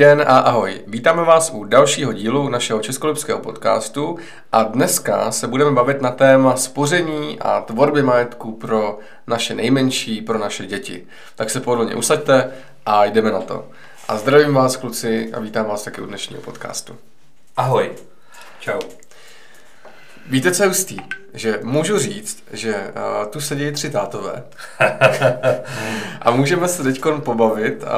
den a ahoj. Vítáme vás u dalšího dílu našeho českolipského podcastu a dneska se budeme bavit na téma spoření a tvorby majetku pro naše nejmenší, pro naše děti. Tak se pohodlně usaďte a jdeme na to. A zdravím vás kluci a vítám vás taky u dnešního podcastu. Ahoj. Čau. Víte, co je hustý? Že můžu říct, že uh, tu sedí tři tátové a můžeme se teď pobavit, uh,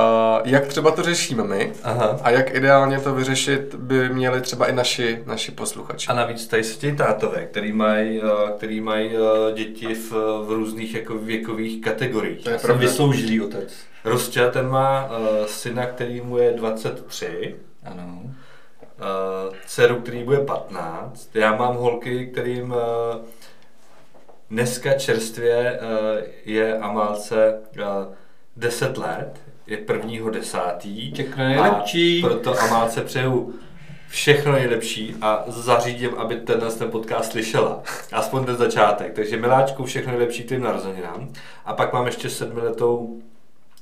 jak třeba to řešíme my Aha. a jak ideálně to vyřešit by měli třeba i naši, naši posluchači. A navíc tady sedí tátové, který mají uh, který maj, uh, děti v, v různých jako věkových kategoriích. To je pravda. vysloužilý otec. Rostě, ten má uh, syna, který mu je 23. Ano uh, dceru, který bude 15. Já mám holky, kterým uh, dneska čerstvě uh, je Amálce uh, 10 let, je prvního desátý. Všechno nejlepší. A proto Amálce přeju všechno nejlepší a zařídím, aby tenhle ten podcast slyšela. Aspoň ten začátek. Takže miláčku, všechno nejlepší tvým narozeninám. A pak mám ještě sedmiletou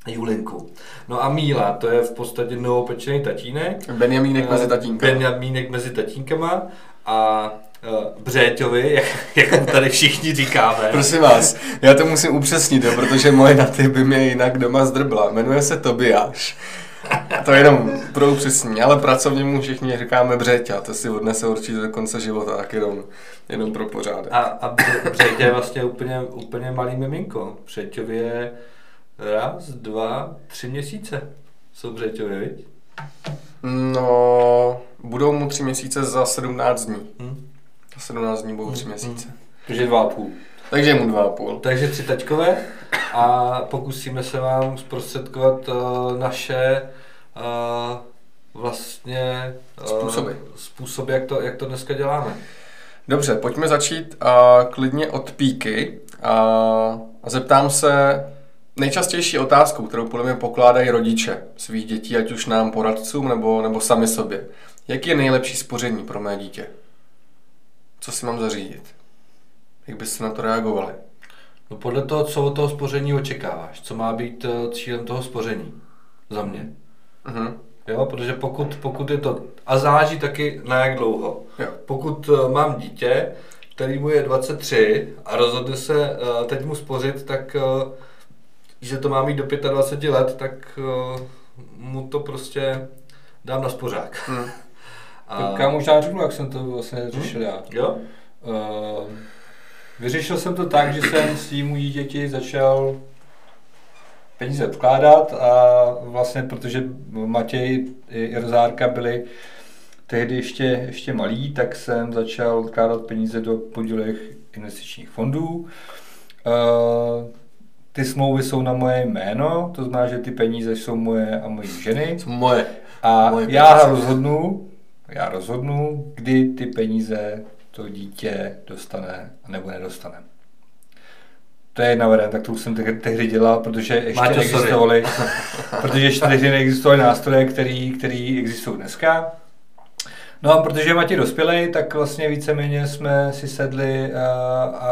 Julinku. No a Míla, to je v podstatě novopečený tatínek. Benjamínek mezi tatínkama. Benjamínek mezi tatínkama a uh, Břéťovi, jak, jak tady všichni říkáme. Prosím vás, já to musím upřesnit, jo, protože moje naty by mě jinak doma zdrbla. Jmenuje se Tobiáš. To je jenom pro upřesnění, ale pracovně mu všichni říkáme Břeťa, to si odnese určitě do konce života, tak jenom, jenom pro pořádek. A, a Břeťa je vlastně úplně, úplně malý miminko. Břeťovi je raz, dva, tři měsíce jsou Břeťovi, viď? No, budou mu tři měsíce za 17 dní. Hmm. Za 17 dní budou tři hmm. měsíce. Hmm. Takže dva a půl. Takže mu dva a půl. Takže tři taťkové a pokusíme se vám zprostředkovat uh, naše uh, vlastně uh, způsoby. způsoby, jak to, jak to dneska děláme. Dobře, pojďme začít uh, klidně od píky uh, a zeptám se, nejčastější otázkou, kterou podle mě pokládají rodiče svých dětí, ať už nám poradcům nebo, nebo sami sobě. Jaký je nejlepší spoření pro mé dítě? Co si mám zařídit? Jak byste na to reagovali? No podle toho, co od toho spoření očekáváš. Co má být eh, cílem toho spoření? Za mě. Uh-huh. Jo, protože pokud, pokud je to... A záleží taky na jak dlouho. Jo. Pokud uh, mám dítě, který mu je 23 a rozhodne se uh, teď mu spořit, tak že to má mít do 25 let, tak uh, mu to prostě dám na spořák. Hmm. A... Tak já možná řeknu, jak jsem to vlastně hmm? řešil já. Jo? Uh, vyřešil jsem to tak, že jsem s tím dítěti začal peníze vkládat a vlastně, protože Matěj i Rozárka byli tehdy ještě, ještě malí, tak jsem začal vkládat peníze do podílech investičních fondů. Uh, ty smlouvy jsou na moje jméno, to znamená, že ty peníze jsou moje a moje ženy. Jsou moje. A moje já peníze. rozhodnu, já rozhodnu, kdy ty peníze to dítě dostane a nebo nedostane. To je jedna varianta, kterou jsem tehdy dělal, protože ještě neexistovaly, protože ještě tehdy neexistovaly nástroje, který, který existují dneska. No a protože Matěj dospělej, tak vlastně víceméně jsme si sedli a, a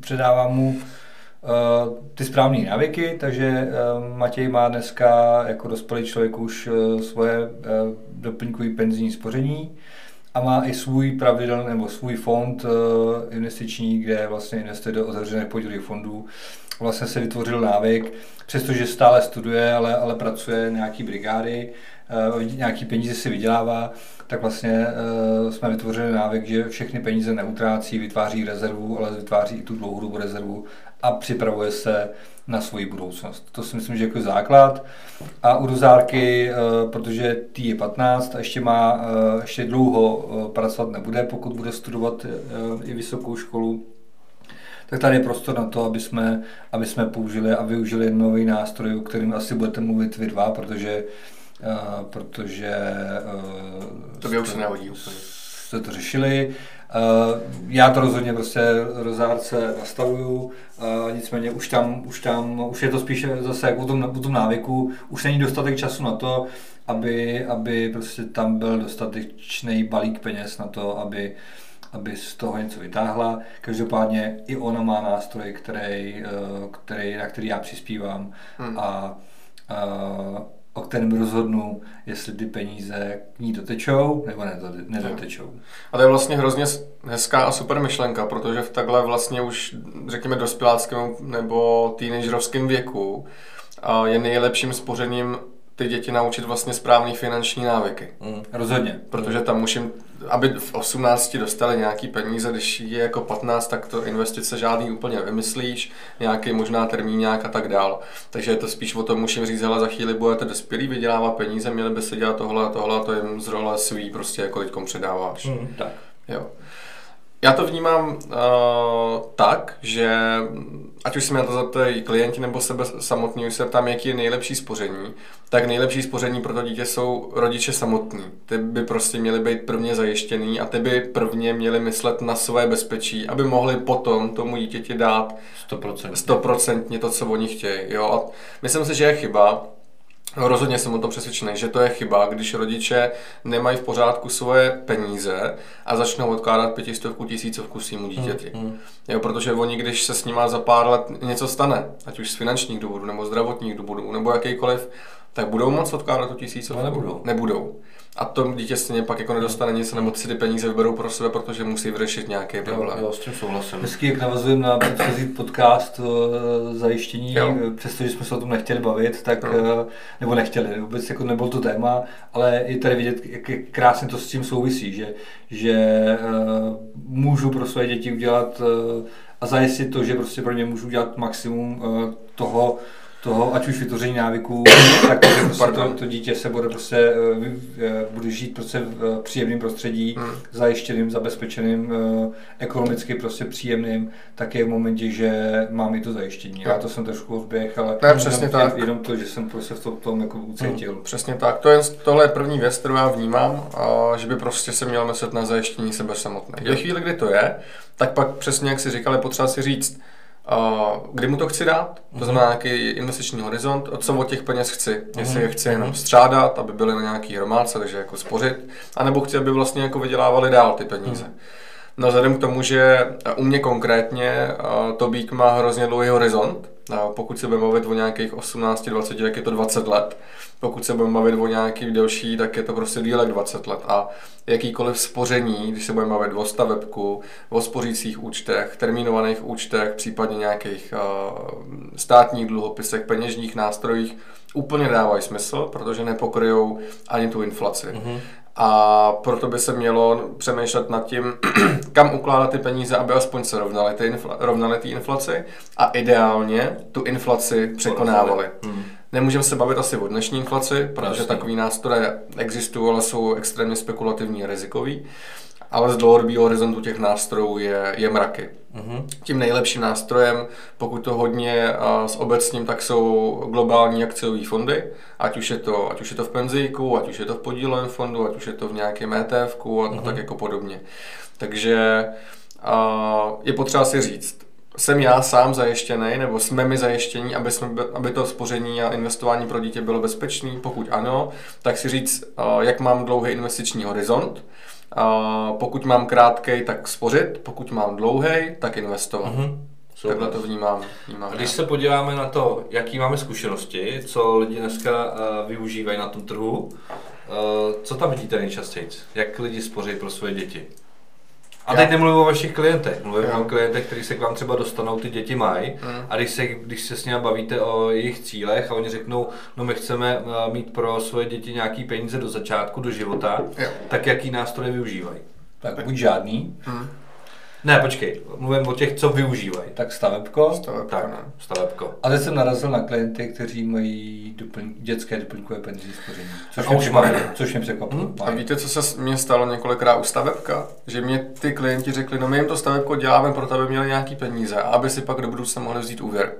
předávám mu Eh, ty správné návyky, takže eh, Matěj má dneska jako dospělý člověk už eh, svoje doplňkové penzijní spoření a má i svůj pravidel nebo svůj fond investiční, kde vlastně investuje do otevřených podílových fondů. Vlastně se vytvořil návyk, přestože stále studuje, ale, ale pracuje nějaký brigády, nějaký peníze si vydělává, tak vlastně jsme vytvořili návyk, že všechny peníze neutrácí, vytváří rezervu, ale vytváří i tu dlouhodobou rezervu a připravuje se na svoji budoucnost. To si myslím, že jako základ. A u Rozárky, eh, protože tý je 15 a ještě má, eh, ještě dlouho eh, pracovat nebude, pokud bude studovat i vysokou školu, tak tady je prostor na to, aby jsme, aby jsme použili a využili nový nástroj, o kterým asi budete mluvit vy dva, protože, protože to by už se nehodí úplně. Jste to řešili. Uh, já to rozhodně prostě rozárce nastavuju, uh, nicméně už tam, už tam, už je to spíše zase jako o tom, o tom návyku, už není dostatek času na to, aby, aby prostě tam byl dostatečný balík peněz na to, aby, aby z toho něco vytáhla. Každopádně i ona má nástroj, který, uh, který, na který já přispívám hmm. a, a o kterém rozhodnu, jestli ty peníze k ní dotečou nebo nedotečou. A to je vlastně hrozně hezká a super myšlenka, protože v takhle vlastně už, řekněme, dospěláckém nebo teenagerovském věku je nejlepším spořením ty děti naučit vlastně správný finanční návyky. Mm, rozhodně. Protože tam musím, aby v 18 dostali nějaký peníze, když je jako 15, tak to investice žádný úplně vymyslíš, nějaký možná termíňák a tak dál. Takže je to spíš o tom, musím říct, hele, za chvíli budete dospělí, vydělávat peníze, měli by se dělat tohle a tohle a to jim z role svý prostě jako teďkom předáváš. Mm, tak. Jo. Já to vnímám uh, tak, že ať už se mě na to zeptají klienti nebo sebe samotní, už se tam, jaký je nejlepší spoření, tak nejlepší spoření pro to dítě jsou rodiče samotní. Ty by prostě měli být prvně zajištěný a ty by prvně měli myslet na své bezpečí, aby mohli potom tomu dítěti dát 100%, 100% to, co oni chtějí. Jo? A myslím si, že je chyba, No, rozhodně jsem o tom přesvědčený, že to je chyba, když rodiče nemají v pořádku svoje peníze a začnou odkládat pětistovku, tisícovku svýmu dítěti. Mm, mm. Jo, protože oni, když se s nima za pár let něco stane, ať už z finančních důvodů, nebo zdravotních důvodů, nebo jakýkoliv, tak budou moc odkládat tu tisícovku? No, nebudou. Nebudou. A to dítě stejně pak jako nedostane nic, nebo si ty peníze vyberou pro sebe, protože musí vyřešit nějaký problém. Jo, jo, s tím souhlasím. Hezky, jak navazujeme na předchozí podcast o eh, zajištění, jo. přestože jsme se o tom nechtěli bavit, tak, jo. Eh, nebo nechtěli, vůbec jako nebyl to téma, ale je tady vidět, jak krásně to s tím souvisí, že, že můžu pro své děti udělat a zajistit to, že prostě pro ně můžu udělat maximum toho, toho, ať už vytvoření návyků, tak prostě to, to, dítě se bude prostě, eh, eh, bude žít prostě v eh, příjemném prostředí, hmm. zajištěným, zabezpečeným, ekonomicky prostě příjemným, tak je v momentě, že mám i to zajištění. Já to jsem trošku odběh, ale ne, přesně jenom, tak. jenom to, že jsem prostě v tom, tom jako ucítil. Hmm, přesně tak. To je, tohle je první věc, kterou já vnímám, a že by prostě se měl myslet na zajištění sebe samotné. Ve chvíli, kdy to je, tak pak přesně, jak si říkal, je potřeba si říct, kdy mu to chci dát, to mhm. znamená nějaký investiční horizont, co od těch peněz chci. Jestli je chci jenom mhm. střádat, aby byly na nějaký hromádce, takže jako spořit, anebo chci, aby vlastně jako vydělávali dál ty peníze. Mhm. No vzhledem k tomu, že u mě konkrétně to bík má hrozně dlouhý horizont, pokud se budeme mluvit o nějakých 18-20, tak je to 20 let. Pokud se budeme bavit o nějaký delší, tak je to prostě dílek 20 let. A jakýkoliv spoření, když se budeme bavit o stavebku, o spořících účtech, termínovaných účtech, případně nějakých uh, státních dluhopisech, peněžních nástrojích, úplně dávají smysl, protože nepokryjou ani tu inflaci. Mm-hmm. A proto by se mělo přemýšlet nad tím, kam ukládat ty peníze, aby aspoň se rovnaly ty, infla, rovnaly ty inflaci a ideálně tu inflaci překonávali. Hmm. Nemůžeme se bavit asi o dnešní inflaci, protože Jasně. takový nástroje existují, ale jsou extrémně spekulativní a rizikový. Ale z dlouhodobého horizontu těch nástrojů je, je mraky. Mm-hmm. Tím nejlepším nástrojem, pokud to hodně uh, s obecním, tak jsou globální akciové fondy, ať už, je to, ať už je to v penzijku, ať už je to v podílovém fondu, ať už je to v nějakém ETF a, mm-hmm. a tak jako podobně. Takže uh, je potřeba si říct, jsem já sám zajištěný, nebo jsme my zajištění, aby, jsme, aby to spoření a investování pro dítě bylo bezpečné? Pokud ano, tak si říct, jak mám dlouhý investiční horizont. Pokud mám krátký, tak spořit, pokud mám dlouhý, tak investovat. Mm-hmm. Takhle to vnímám. vnímám a když já. se podíváme na to, jaký máme zkušenosti, co lidi dneska uh, využívají na tom trhu, uh, co tam vidíte nejčastěji? Jak lidi spoří pro své děti? A teď nemluvím o vašich klientech, mluvím jo. o klientech, kteří se k vám třeba dostanou, ty děti mají. Hmm. A když se, když se s nimi bavíte o jejich cílech a oni řeknou, no my chceme eh, mít pro svoje děti nějaký peníze do začátku, do života, jo. tak jaký nástroje využívají? Tak buď žádný, hmm. Ne, počkej, mluvím o těch, co využívají. Tak stavebko. Stavebko, tak, ne. stavebko. Ale jsem narazil na klienty, kteří mají doplň, dětské doplňkové penzijní spoření. Což, mě překvapilo, což mě překvapilo. Hmm. A víte, co se mně stalo několikrát u stavebka? Že mě ty klienti řekli, no my jim to stavebko děláme proto, aby měli nějaký peníze a aby si pak do budoucna mohli vzít úvěr.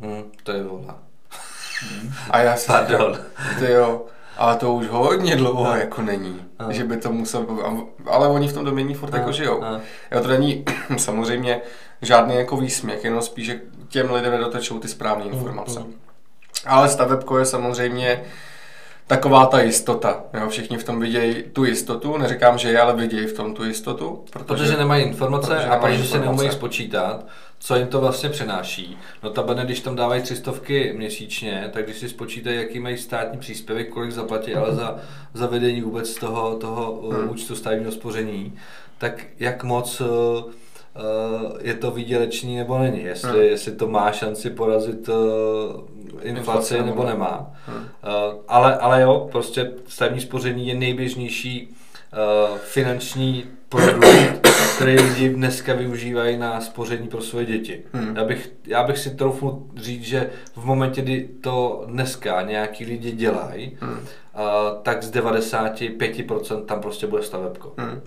Hmm, to je volá. Hmm. A já si Pardon. ty jo, ale to už hodně dlouho a. jako není, a. že by to musel, ale oni v tom domění furt a. jako žijou. A. Jo, to není samozřejmě žádný jako výsměch, jenom spíš, že těm lidem nedotečou ty správné informace. Mm. Ale stavebko je samozřejmě taková ta jistota. Jo? Všichni v tom vidějí tu jistotu, neříkám, že je, ale vidějí v tom tu jistotu. Protože, protože nemají informace protože a protože si neumějí spočítat, co jim to vlastně přenáší. No ta když tam dávají třistovky měsíčně, tak když si spočítají, jaký mají státní příspěvek, kolik zaplatí, ale za, za vedení vůbec toho, toho hmm. účtu státního spoření, tak jak moc uh, je to výdělečný nebo není, jestli, hmm. jestli to má šanci porazit uh, inflaci Inflace, nebo nemá. Hmm. Uh, ale, ale jo, prostě stavní spoření je nejběžnější uh, finanční produkt, který lidi dneska využívají na spoření pro své děti. Hmm. Já, bych, já bych si troufnul říct, že v momentě, kdy to dneska nějaký lidi dělají, hmm. uh, tak z 95% tam prostě bude stavebko. Hmm.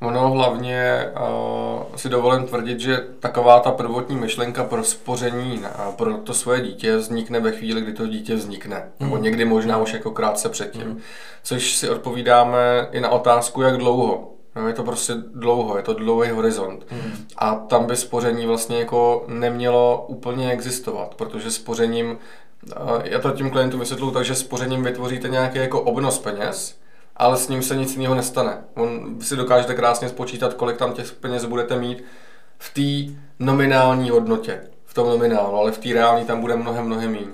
Ono hlavně uh, si dovolím tvrdit, že taková ta prvotní myšlenka pro spoření uh, pro to svoje dítě vznikne ve chvíli, kdy to dítě vznikne. Mm. Nebo hmm. někdy možná už jako krátce předtím. Mm. Což si odpovídáme i na otázku, jak dlouho. No, je to prostě dlouho, je to dlouhý horizont. Mm. A tam by spoření vlastně jako nemělo úplně existovat, protože spořením, já to tím klientu vysvětluji tak, že spořením vytvoříte nějaký jako obnos peněz, ale s ním se nic jiného nestane. On si dokážete krásně spočítat, kolik tam těch peněz budete mít v té nominální hodnotě, v tom nominálu, ale v té reální tam bude mnohem, mnohem méně.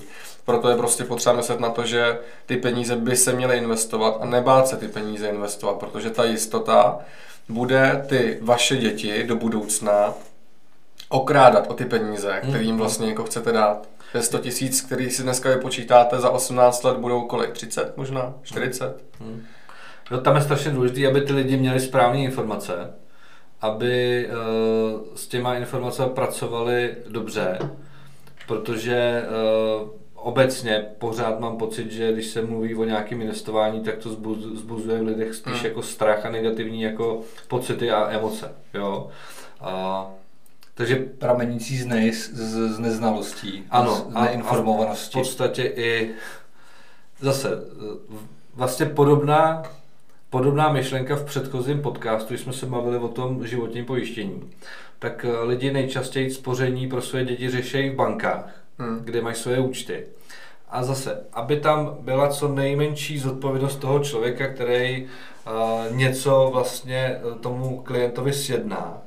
Proto je prostě potřeba myslet na to, že ty peníze by se měly investovat a nebát se ty peníze investovat, protože ta jistota bude ty vaše děti do budoucna okrádat o ty peníze, které jim vlastně jako chcete dát. 100 tisíc, který si dneska vypočítáte za 18 let, budou kolik? 30 možná? 40? Hmm. No, tam je strašně důležité, aby ty lidi měli správné informace, aby uh, s těma informacemi pracovali dobře, protože uh, obecně pořád mám pocit, že když se mluví o nějakém investování, tak to zbuzuje v lidech spíš hmm. jako strach a negativní jako pocity a emoce. Jo? A, takže pramenící z, nej, z, z neznalostí, ano, z neinformovanosti. A v podstatě i zase vlastně podobná Podobná myšlenka v předchozím podcastu, když jsme se bavili o tom životním pojištění, tak eh, lidi nejčastěji spoření pro své děti řeší v bankách, hmm. kde mají své účty. A zase, aby tam byla co nejmenší zodpovědnost toho člověka, který uh, něco vlastně eh, tomu klientovi sjedná,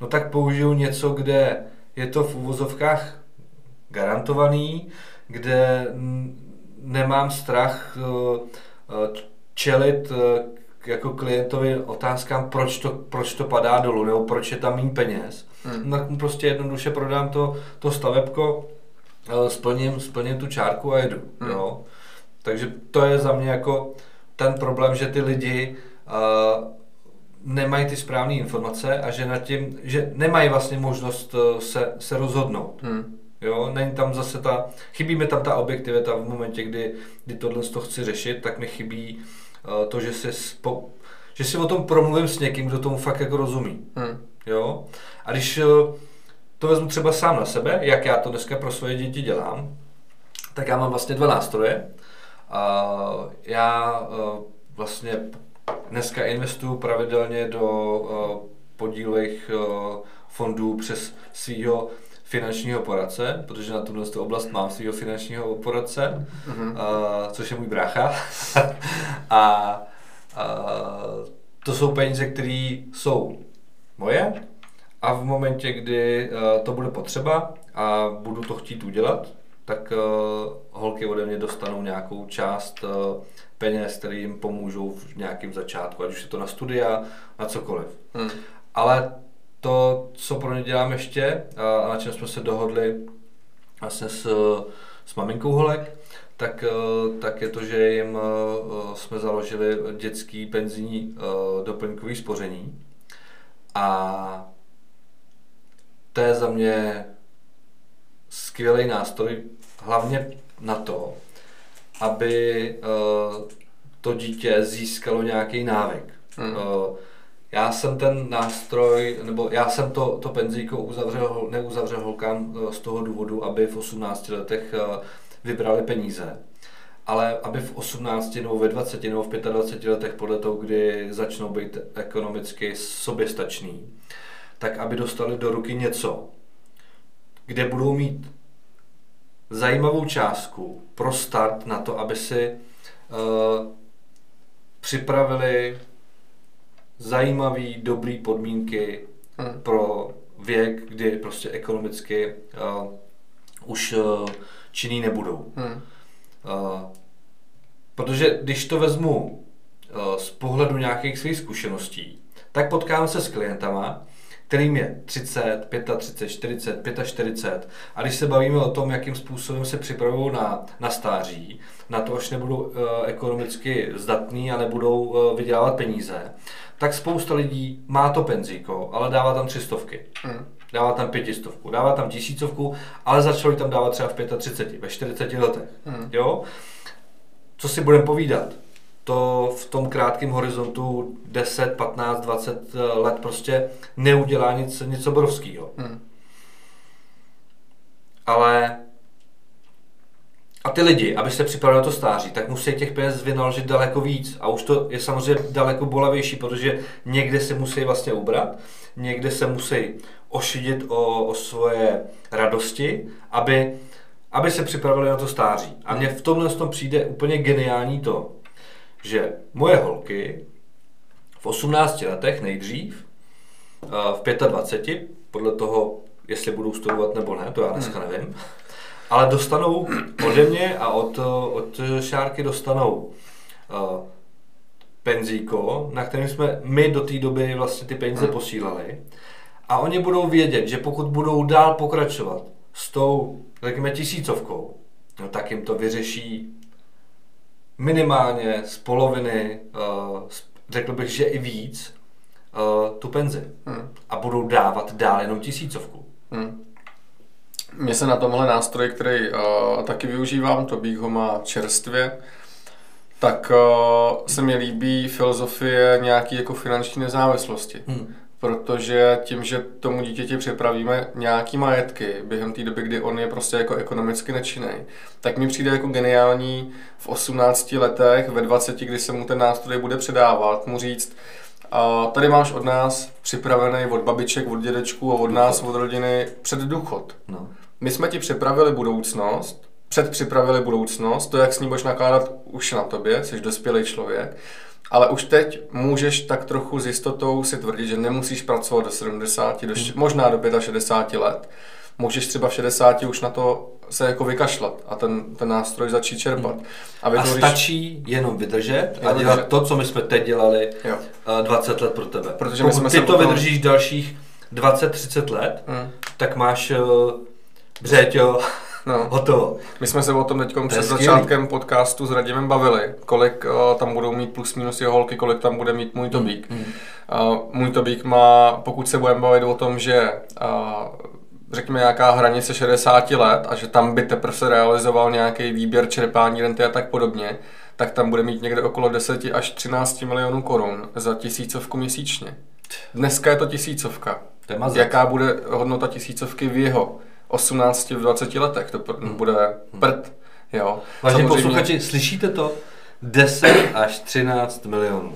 no tak použiju něco, kde je to v uvozovkách garantovaný, kde nemám strach uh, čelit jako klientovi otázkám, proč to, proč to padá dolů, nebo proč je tam méně peněz, hmm. tak mu prostě jednoduše prodám to, to stavebko, eh, splním, splním tu čárku a jedu. Hmm. Jo? Takže to je za mě jako ten problém, že ty lidi uh, nemají ty správné informace a že, nad tím, že nemají vlastně možnost uh, se, se rozhodnout. Hmm. Jo, není tam zase ta, chybí mi tam ta objektivita v momentě, kdy, kdy tohle to chci řešit, tak mi chybí Eh, to, že si, spo, že si o tom promluvím s někým, kdo tomu fakt jako rozumí. Hmm. Jo? A když eh, to vezmu třeba sám na sebe, jak já to dneska pro svoje děti dělám, tak já mám vlastně dva nástroje. A já eh, vlastně dneska investuju pravidelně do podílových fondů přes svého finančního poradce, protože na tuhle oblast mám svého finančního poradce, mm-hmm. uh, což je můj brácha. a uh, to jsou peníze, které jsou moje a v momentě, kdy uh, to bude potřeba a budu to chtít udělat, tak uh, holky ode mě dostanou nějakou část uh, peněz, které jim pomůžou v nějakém začátku, ať už je to na studia, na cokoliv. Hmm. Ale to, co pro ně dělám ještě a na čem jsme se dohodli vlastně s, s maminkou Holek, tak, tak je to, že jim jsme založili dětský penzijní doplňkový spoření. A to je za mě skvělý nástroj, hlavně na to, aby to dítě získalo nějaký návyk. Hmm. Já jsem ten nástroj, nebo já jsem to, to penzíko uzavřel, neuzavřel holkám eh, z toho důvodu, aby v 18 letech eh, vybrali peníze. Ale aby v 18 nebo ve 20 nebo v 25 letech podle toho, kdy začnou být ekonomicky soběstační, tak aby dostali do ruky něco, kde budou mít zajímavou částku pro start na to, aby si uh, připravili zajímavé, dobré podmínky hmm. pro věk, kdy prostě ekonomicky uh, už uh, činný nebudou. Hmm. Uh, protože když to vezmu uh, z pohledu nějakých svých zkušeností, tak potkám se s klientama, kterým je 30, 35, 40, 45. A když se bavíme o tom, jakým způsobem se připravují na, na stáří, na to, až nebudou uh, ekonomicky zdatní a nebudou uh, vydělávat peníze, tak spousta lidí má to penzíko, ale dává tam třistovky. Hmm. Dává tam pětistovku, dává tam tisícovku, ale začali tam dávat třeba v 35, ve 40 letech. Hmm. Jo? Co si budeme povídat? To v tom krátkém horizontu 10, 15, 20 let prostě neudělá nic, nic obrovského. Hmm. Ale a ty lidi, aby se připravili na to stáří, tak musí těch peněz vynaložit daleko víc. A už to je samozřejmě daleko bolavější, protože někde se musí vlastně ubrat, někde se musí ošidit o, o svoje radosti, aby, aby se připravili na to stáří. A mně v tomhle tom přijde úplně geniální to, že moje holky v 18 letech nejdřív, v 25, podle toho, jestli budou studovat nebo ne, to já dneska hmm. nevím, ale dostanou ode mě a od, od Šárky dostanou uh, penzíko, na kterém jsme my do té doby vlastně ty peníze hmm. posílali. A oni budou vědět, že pokud budou dál pokračovat s tou, řekněme, tisícovkou, no, tak jim to vyřeší minimálně z poloviny, uh, řekl bych, že i víc, uh, tu penzi. Hmm. A budou dávat dál jenom tisícovku. Hmm. Mně se na tomhle nástroji, který uh, taky využívám, to bych ho má čerstvě, tak uh, se mi líbí filozofie nějaký jako finanční nezávislosti. Hmm. Protože tím, že tomu dítěti připravíme nějaký majetky během té doby, kdy on je prostě jako ekonomicky nečinný, tak mi přijde jako geniální v 18 letech, ve 20, kdy se mu ten nástroj bude předávat, mu říct, a tady máš od nás připravený od babiček, od dědečků a od nás, od rodiny před důchod. No. My jsme ti připravili budoucnost, předpřipravili budoucnost, to, jak s ní budeš nakládat, už na tobě, jsi dospělý člověk, ale už teď můžeš tak trochu s jistotou si tvrdit, že nemusíš pracovat do 70, do, hmm. možná do 65 let. Můžeš třeba v 60 už na to se jako vykašlat a ten, ten nástroj začít čerpat. Hmm. A, a stačí jenom vydržet a dělat vydržet. to, co my jsme teď dělali jo. 20 let pro tebe. Protože Pokud my jsme ty to potom... vydržíš dalších 20-30 let, hmm. tak máš uh, Břeťo, No. Hotovo. My jsme se o tom teď před začátkem podcastu s Radimem bavili, kolik uh, tam budou mít plus minus jeho holky, kolik tam bude mít můj tobík. Mm. Uh, můj tobík má, pokud se budeme bavit o tom, že uh, řekněme nějaká hranice 60 let a že tam by teprve se realizoval nějaký výběr čerpání renty a tak podobně, tak tam bude mít někde okolo 10 až 13 milionů korun za tisícovku měsíčně. Dneska je to tisícovka. Jaká bude hodnota tisícovky v jeho 18 v 20 letech, to hmm. bude hmm. prd. Jo. Vážení posluchači, slyšíte to? 10 až 13 milionů.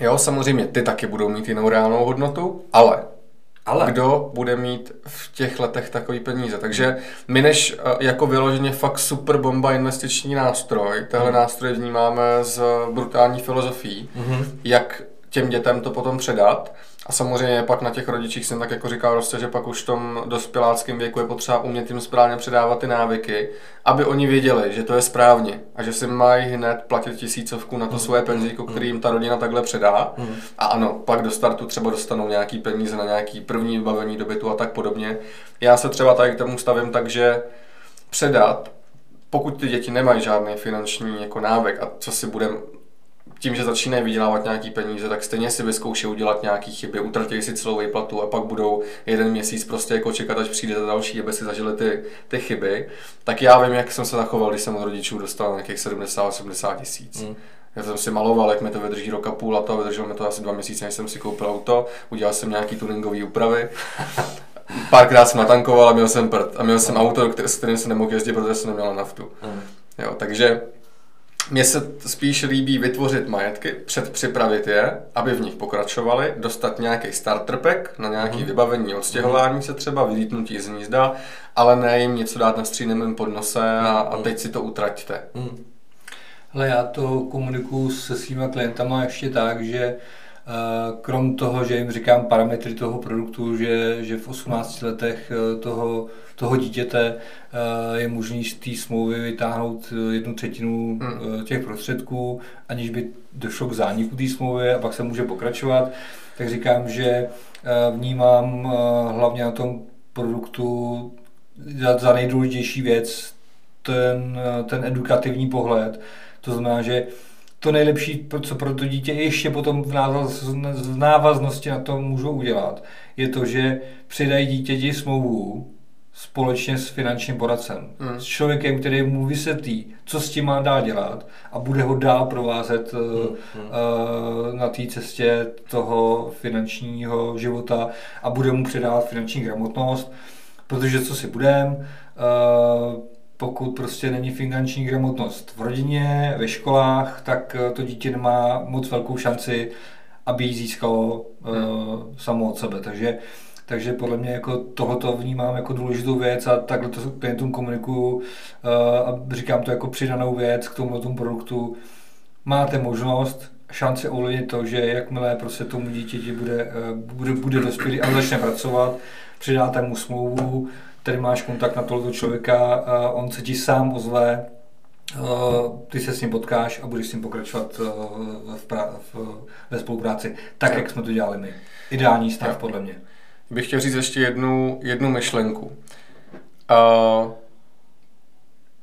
Jo, samozřejmě ty taky budou mít jinou reálnou hodnotu, ale ale. Kdo bude mít v těch letech takový peníze. Takže my než eh, jako vyloženě fakt super bomba investiční nástroj, tenhle hmm. nástroj vnímáme z brutální filozofií, hmm. jak těm dětem to potom předat, a samozřejmě pak na těch rodičích jsem tak jako říkal prostě, že pak už v tom dospěláckém věku je potřeba umět jim správně předávat ty návyky, aby oni věděli, že to je správně a že si mají hned platit tisícovku na to mm. svoje penzíko, který jim ta rodina takhle předá. Mm. A ano, pak do startu třeba dostanou nějaký peníze na nějaký první vybavení do bytu a tak podobně. Já se třeba tady k tomu stavím tak, že předat pokud ty děti nemají žádný finanční jako návyk a co si budeme tím, že začínají vydělávat nějaký peníze, tak stejně si vyzkouší udělat nějaký chyby, utratí si celou výplatu a pak budou jeden měsíc prostě jako čekat, až přijde ta další, aby si zažili ty, ty chyby. Tak já vím, jak jsem se zachoval, když jsem od rodičů dostal nějakých 70-80 tisíc. Mm. Já jsem si maloval, jak mi to vydrží rok a půl a to vydrželo mi to asi dva měsíce, než jsem si koupil auto, udělal jsem nějaký tuningové úpravy. Párkrát jsem natankoval a měl jsem prd. A měl jsem auto, s kterým jsem nemohl jezdit, protože jsem neměl naftu. Mm. Jo, takže mně se spíš líbí vytvořit majetky, předpřipravit je, aby v nich pokračovali, dostat nějaký starter pack na nějaké mm. vybavení, odstěhování mm. se třeba, vylítnutí z hnízda, ale ne jim něco dát na střínemém podnose a, a mhm. teď si to utraťte. Mm. Ale já to komunikuju se svýma klientama ještě tak, že krom toho, že jim říkám parametry toho produktu, že, že v 18 letech e, toho, toho dítěte e, je možný z té smlouvy vytáhnout jednu třetinu hmm. Těch prostředků, aniž by došlo k zániku té smlouvy a pak se může pokračovat, tak říkám, že vnímám hlavně na tom produktu za, za nejdůležitější věc ten, ten edukativní pohled. To znamená, že to nejlepší, co pro to dítě ještě potom v, návaz, v návaznosti na to můžou udělat, je to, že přidají dítěti smlouvu společně s finančním poradcem. Hmm. S člověkem, který mu vysvětlí, co s tím má dál dělat a bude ho dál provázet hmm. uh, na té cestě toho finančního života a bude mu předávat finanční gramotnost, protože co si budem, uh, pokud prostě není finanční gramotnost v rodině, ve školách, tak eh, to dítě nemá moc velkou šanci, aby ji získalo hmm. uh, samo od sebe. Takže, takže podle mě jako tohoto vnímám jako důležitou věc a takhle to klientům komunikuju uh, a říkám to jako přidanou věc k tomu tomu produktu. Máte možnost, šanci ovlivnit to, že jakmile prostě tomu dítěti bude, bude, bude dospělý a začne pracovat, přidáte mu smlouvu, který máš kontakt na tohoto člověka, on se ti sám ozve, ty se s ním potkáš a budeš s ním pokračovat v, pra, v, ve spolupráci, tak, jak jsme to dělali my. Ideální stav, podle mě. Bych chtěl říct ještě jednu, jednu myšlenku. Uh,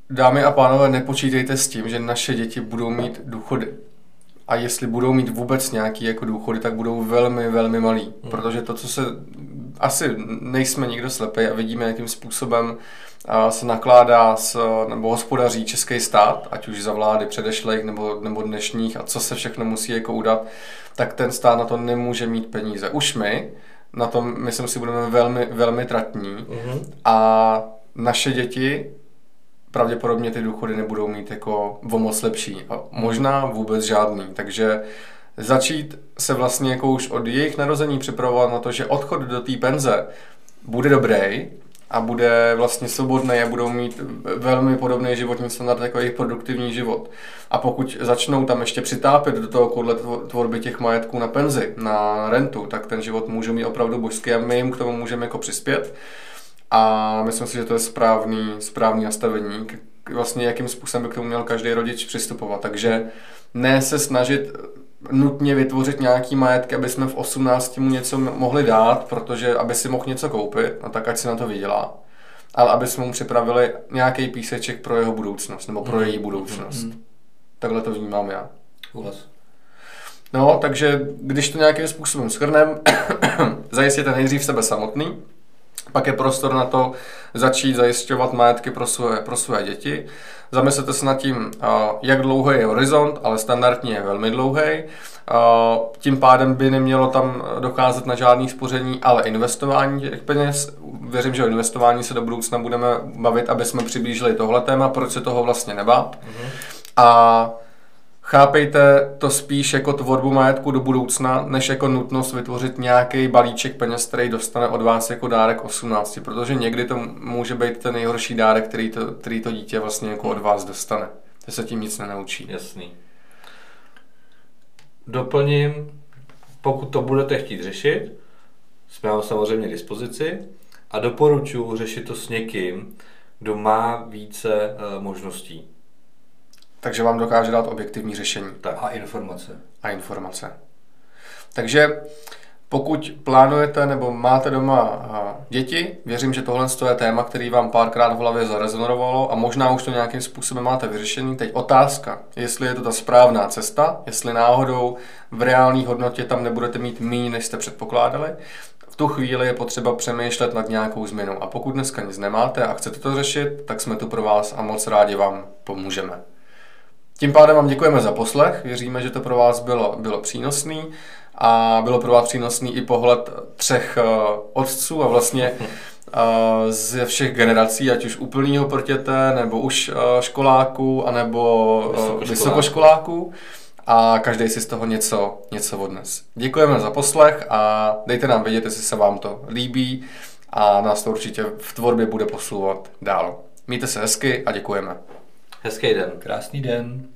dámy a pánové, nepočítejte s tím, že naše děti budou mít důchody a jestli budou mít vůbec nějaký jako důchody, tak budou velmi, velmi malý. Hmm. Protože to, co se asi nejsme nikdo slepý a vidíme, jakým způsobem se nakládá s, nebo hospodaří český stát, ať už za vlády předešlých nebo, nebo dnešních a co se všechno musí jako udat, tak ten stát na to nemůže mít peníze. Už my na tom, myslím si, budeme velmi, velmi tratní mm-hmm. a naše děti pravděpodobně ty důchody nebudou mít jako o moc lepší. A možná vůbec žádný. Takže začít se vlastně jako už od jejich narození připravovat na to, že odchod do té penze bude dobrý a bude vlastně svobodný a budou mít velmi podobný životní standard jako jejich produktivní život. A pokud začnou tam ještě přitápět do toho koule tvorby těch majetků na penzi, na rentu, tak ten život můžou mít opravdu božský a my jim k tomu můžeme jako přispět. A myslím si, že to je správný, správný nastavení, vlastně jakým způsobem by k tomu měl každý rodič přistupovat. Takže ne se snažit nutně vytvořit nějaký majetky, aby jsme v 18 mu něco mohli dát, protože aby si mohl něco koupit, no tak ať si na to vydělá. Ale aby jsme mu připravili nějaký píseček pro jeho budoucnost, nebo pro mm. její budoucnost. Mm. Takhle to vnímám já. Vůbec. No, takže když to nějakým způsobem shrnem, zajistěte nejdřív sebe samotný, pak je prostor na to začít zajišťovat majetky pro své, pro své děti. Zamyslete se nad tím, jak dlouhý je horizont, ale standardně je velmi dlouhý. Tím pádem by nemělo tam docházet na žádný spoření, ale investování těch peněz. Věřím, že o investování se do budoucna budeme bavit, aby jsme přiblížili tohle téma, proč se toho vlastně nebát. Mm-hmm. A Chápejte to spíš jako tvorbu majetku do budoucna, než jako nutnost vytvořit nějaký balíček peněz, který dostane od vás jako dárek 18, protože někdy to může být ten nejhorší dárek, který to, který to dítě vlastně jako od vás dostane. To se tím nic nenaučí. Jasný. Doplním, pokud to budete chtít řešit, jsme vám samozřejmě k dispozici a doporučuji řešit to s někým, kdo má více uh, možností takže vám dokáže dát objektivní řešení. Tak. A informace. A informace. Takže pokud plánujete nebo máte doma děti, věřím, že tohle je téma, který vám párkrát v hlavě zarezonovalo a možná už to nějakým způsobem máte vyřešený. Teď otázka, jestli je to ta správná cesta, jestli náhodou v reálné hodnotě tam nebudete mít méně, než jste předpokládali. V tu chvíli je potřeba přemýšlet nad nějakou změnou. A pokud dneska nic nemáte a chcete to řešit, tak jsme tu pro vás a moc rádi vám pomůžeme. Tím pádem vám děkujeme za poslech, věříme, že to pro vás bylo, bylo přínosný a bylo pro vás přínosný i pohled třech uh, otců a vlastně uh, ze všech generací, ať už úplného prtěte, nebo už uh, školáků, anebo uh, vysokoškoláků a každý si z toho něco, něco odnes. Děkujeme za poslech a dejte nám vědět, jestli se vám to líbí a nás to určitě v tvorbě bude posouvat dál. Mějte se hezky a děkujeme. Hezký den. Krásný den.